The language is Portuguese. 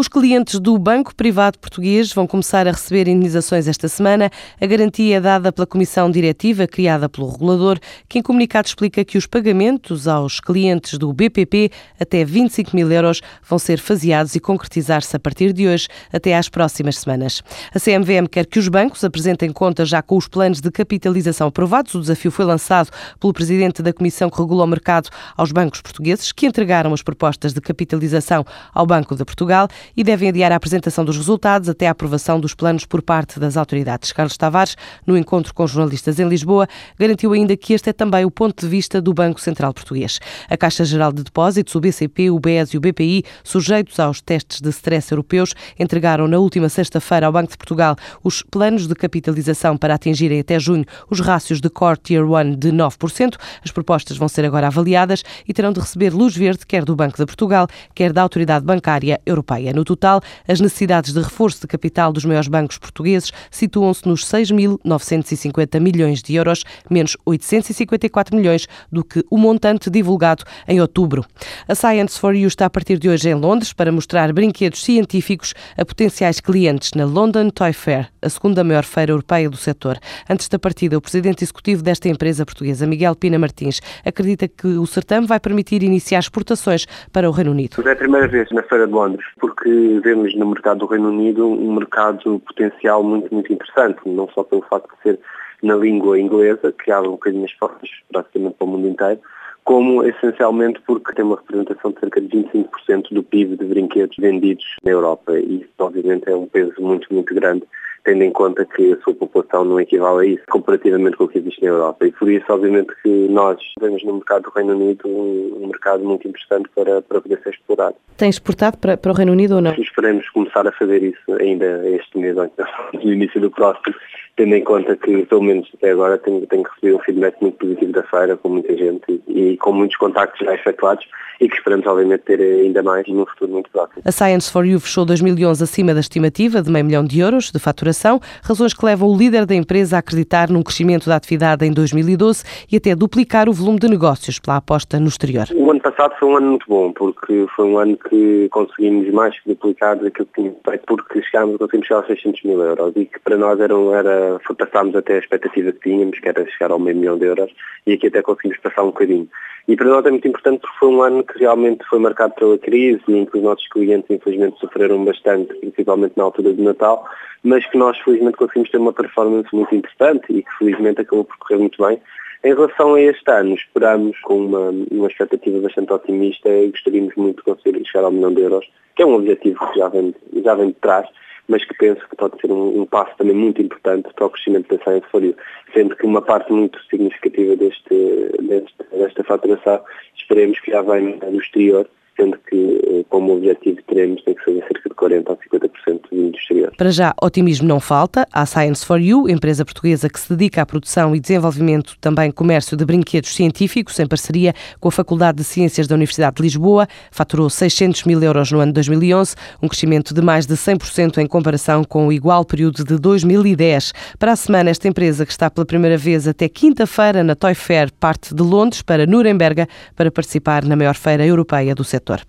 Os clientes do Banco Privado Português vão começar a receber indenizações esta semana. A garantia é dada pela Comissão Diretiva, criada pelo regulador, que em comunicado explica que os pagamentos aos clientes do BPP até 25 mil euros vão ser faseados e concretizar-se a partir de hoje até às próximas semanas. A CMVM quer que os bancos apresentem contas já com os planos de capitalização aprovados. O desafio foi lançado pelo presidente da Comissão que regula o mercado aos bancos portugueses, que entregaram as propostas de capitalização ao Banco de Portugal e devem adiar a apresentação dos resultados até a aprovação dos planos por parte das autoridades. Carlos Tavares, no encontro com jornalistas em Lisboa, garantiu ainda que este é também o ponto de vista do Banco Central Português. A Caixa Geral de Depósitos, o BCP, o BES e o BPI, sujeitos aos testes de stress europeus, entregaram na última sexta-feira ao Banco de Portugal os planos de capitalização para atingirem até junho os rácios de Core Tier 1 de 9%. As propostas vão ser agora avaliadas e terão de receber luz verde quer do Banco de Portugal, quer da Autoridade Bancária Europeia. No total, as necessidades de reforço de capital dos maiores bancos portugueses situam-se nos 6.950 milhões de euros, menos 854 milhões do que o montante divulgado em outubro. A Science for You está a partir de hoje em Londres para mostrar brinquedos científicos a potenciais clientes na London Toy Fair, a segunda maior feira europeia do setor. Antes da partida, o presidente executivo desta empresa portuguesa, Miguel Pina Martins, acredita que o certame vai permitir iniciar exportações para o Reino Unido. É a primeira vez na Feira de Londres, porque vemos no mercado do Reino Unido um mercado potencial muito, muito interessante, não só pelo facto de ser na língua inglesa, que abre um bocadinho as portas praticamente para o mundo inteiro, como essencialmente porque tem uma representação de cerca de 25% do PIB de brinquedos vendidos na Europa. E isso obviamente é um peso muito, muito grande tendo em conta que a sua população não equivale a isso, comparativamente com o que existe na Europa. E por isso, obviamente, que nós vemos no mercado do Reino Unido um, um mercado muito interessante para, para poder ser explorado. Tem exportado para, para o Reino Unido ou não? Esperemos começar a fazer isso ainda este mês, ou então, no início do próximo, tendo em conta que, pelo menos até agora, tenho, tenho recebido um feedback muito positivo da feira, com muita gente e, e com muitos contactos já efetuados e que esperamos, obviamente, ter ainda mais num futuro muito próximo. A Science for You fechou 2011 acima da estimativa de meio milhão de euros de faturação, razões que levam o líder da empresa a acreditar num crescimento da atividade em 2012 e até duplicar o volume de negócios pela aposta no exterior. O ano passado foi um ano muito bom, porque foi um ano que conseguimos mais que duplicar daquilo que tínhamos feito, porque chegámos, conseguimos chegar aos 600 mil euros e que para nós era, era passámos até a expectativa que tínhamos, que era chegar ao meio milhão de euros, e aqui até conseguimos passar um bocadinho. E para nós é muito importante porque foi um ano que realmente foi marcado pela crise e em que os nossos clientes infelizmente sofreram bastante, principalmente na altura do Natal, mas que nós felizmente conseguimos ter uma performance muito interessante e que felizmente acabou por correr muito bem. Em relação a este ano, esperamos com uma, uma expectativa bastante otimista e gostaríamos muito de conseguir chegar ao milhão de euros, que é um objetivo que já vem, já vem de trás mas que penso que pode ser um, um passo também muito importante para o crescimento da Science for You, sendo que uma parte muito significativa deste, deste, desta faturação esperemos que já venha no exterior, sendo que eh, como objetivo teremos tem que ser 40% a 50% do exterior. Para já, otimismo não falta. A Science for You, empresa portuguesa que se dedica à produção e desenvolvimento, também comércio de brinquedos científicos, em parceria com a Faculdade de Ciências da Universidade de Lisboa, faturou 600 mil euros no ano 2011, um crescimento de mais de 100% em comparação com o igual período de 2010. Para a semana, esta empresa, que está pela primeira vez até quinta-feira na Toy Fair, parte de Londres para Nuremberg para participar na maior feira europeia do setor.